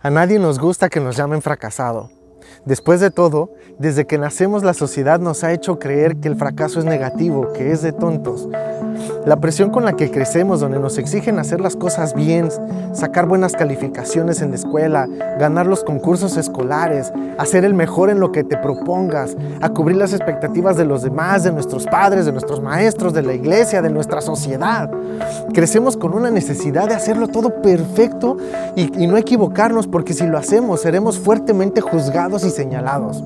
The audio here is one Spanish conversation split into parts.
A nadie nos gusta que nos llamen fracasado. Después de todo, desde que nacemos la sociedad nos ha hecho creer que el fracaso es negativo, que es de tontos. La presión con la que crecemos, donde nos exigen hacer las cosas bien, sacar buenas calificaciones en la escuela, ganar los concursos escolares, hacer el mejor en lo que te propongas, a cubrir las expectativas de los demás, de nuestros padres, de nuestros maestros, de la iglesia, de nuestra sociedad. Crecemos con una necesidad de hacerlo todo perfecto y, y no equivocarnos, porque si lo hacemos seremos fuertemente juzgados y señalados.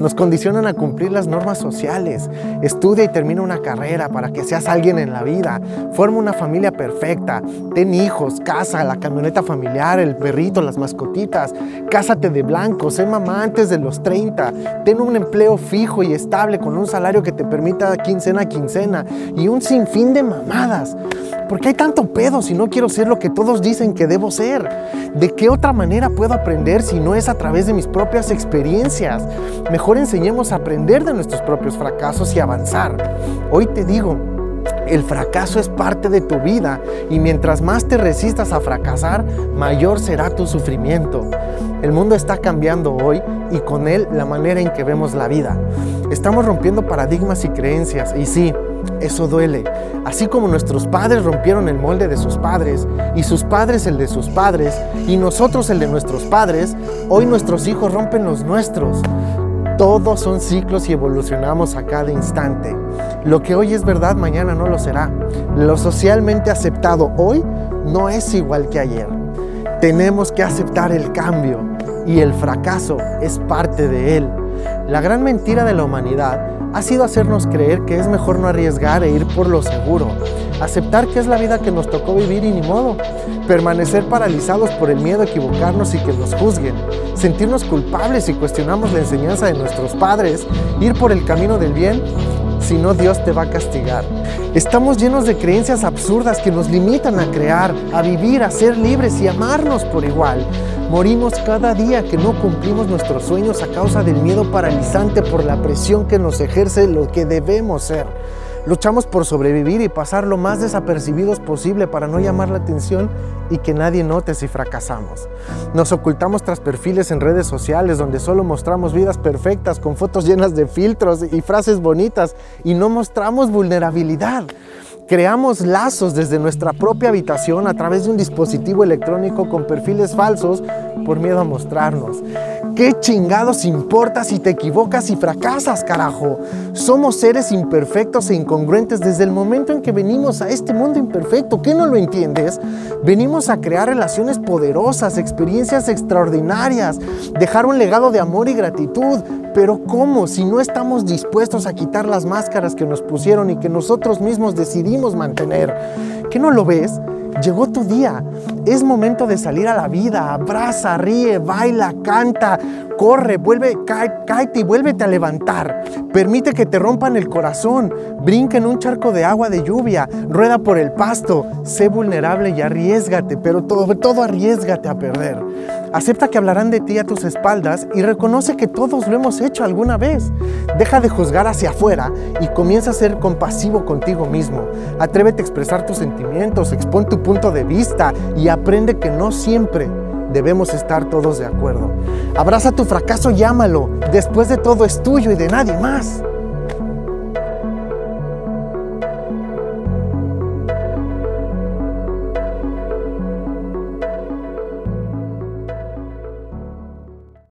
Nos condicionan a cumplir las normas sociales. Estudia y termina una carrera para que seas alguien en la vida. Forma una familia perfecta. Ten hijos, casa, la camioneta familiar, el perrito, las mascotitas. Cásate de blanco, sé mamá antes de los 30. Ten un empleo fijo y estable con un salario que te permita quincena a quincena. Y un sinfín de mamadas. ¿Por qué hay tanto pedo si no quiero ser lo que todos dicen que debo ser? ¿De qué otra manera puedo aprender si no es a través de mis propias experiencias? Mejor enseñemos a aprender de nuestros propios fracasos y avanzar. Hoy te digo, el fracaso es parte de tu vida y mientras más te resistas a fracasar, mayor será tu sufrimiento. El mundo está cambiando hoy y con él la manera en que vemos la vida. Estamos rompiendo paradigmas y creencias y sí, eso duele. Así como nuestros padres rompieron el molde de sus padres y sus padres el de sus padres y nosotros el de nuestros padres, hoy nuestros hijos rompen los nuestros. Todos son ciclos y evolucionamos a cada instante. Lo que hoy es verdad, mañana no lo será. Lo socialmente aceptado hoy no es igual que ayer. Tenemos que aceptar el cambio y el fracaso es parte de él. La gran mentira de la humanidad ha sido hacernos creer que es mejor no arriesgar e ir por lo seguro, aceptar que es la vida que nos tocó vivir y ni modo, permanecer paralizados por el miedo a equivocarnos y que nos juzguen, sentirnos culpables si cuestionamos la enseñanza de nuestros padres, ir por el camino del bien, si no Dios te va a castigar. Estamos llenos de creencias absurdas que nos limitan a crear, a vivir, a ser libres y amarnos por igual. Morimos cada día que no cumplimos nuestros sueños a causa del miedo paralizante por la presión que nos ejerce lo que debemos ser. Luchamos por sobrevivir y pasar lo más desapercibidos posible para no llamar la atención y que nadie note si fracasamos. Nos ocultamos tras perfiles en redes sociales donde solo mostramos vidas perfectas con fotos llenas de filtros y frases bonitas y no mostramos vulnerabilidad. Creamos lazos desde nuestra propia habitación a través de un dispositivo electrónico con perfiles falsos por miedo a mostrarnos. ¿Qué chingados importa si te equivocas y fracasas, carajo? Somos seres imperfectos e incongruentes desde el momento en que venimos a este mundo imperfecto. ¿Qué no lo entiendes? Venimos a crear relaciones poderosas, experiencias extraordinarias, dejar un legado de amor y gratitud. Pero ¿cómo si no estamos dispuestos a quitar las máscaras que nos pusieron y que nosotros mismos decidimos mantener? ¿Qué no lo ves? Llegó tu día. Es momento de salir a la vida. Abraza, ríe, baila, canta, corre, vuelve, cáete y vuélvete a levantar. Permite que te rompan el corazón. Brinca en un charco de agua de lluvia. Rueda por el pasto. Sé vulnerable y arriesgate, pero todo, todo arriesgate a perder. Acepta que hablarán de ti a tus espaldas y reconoce que todos lo hemos hecho alguna vez. Deja de juzgar hacia afuera y comienza a ser compasivo contigo mismo. Atrévete a expresar tus sentimientos, expon tu punto de vista y aprende que no siempre debemos estar todos de acuerdo. Abraza tu fracaso y ámalo. Después de todo es tuyo y de nadie más.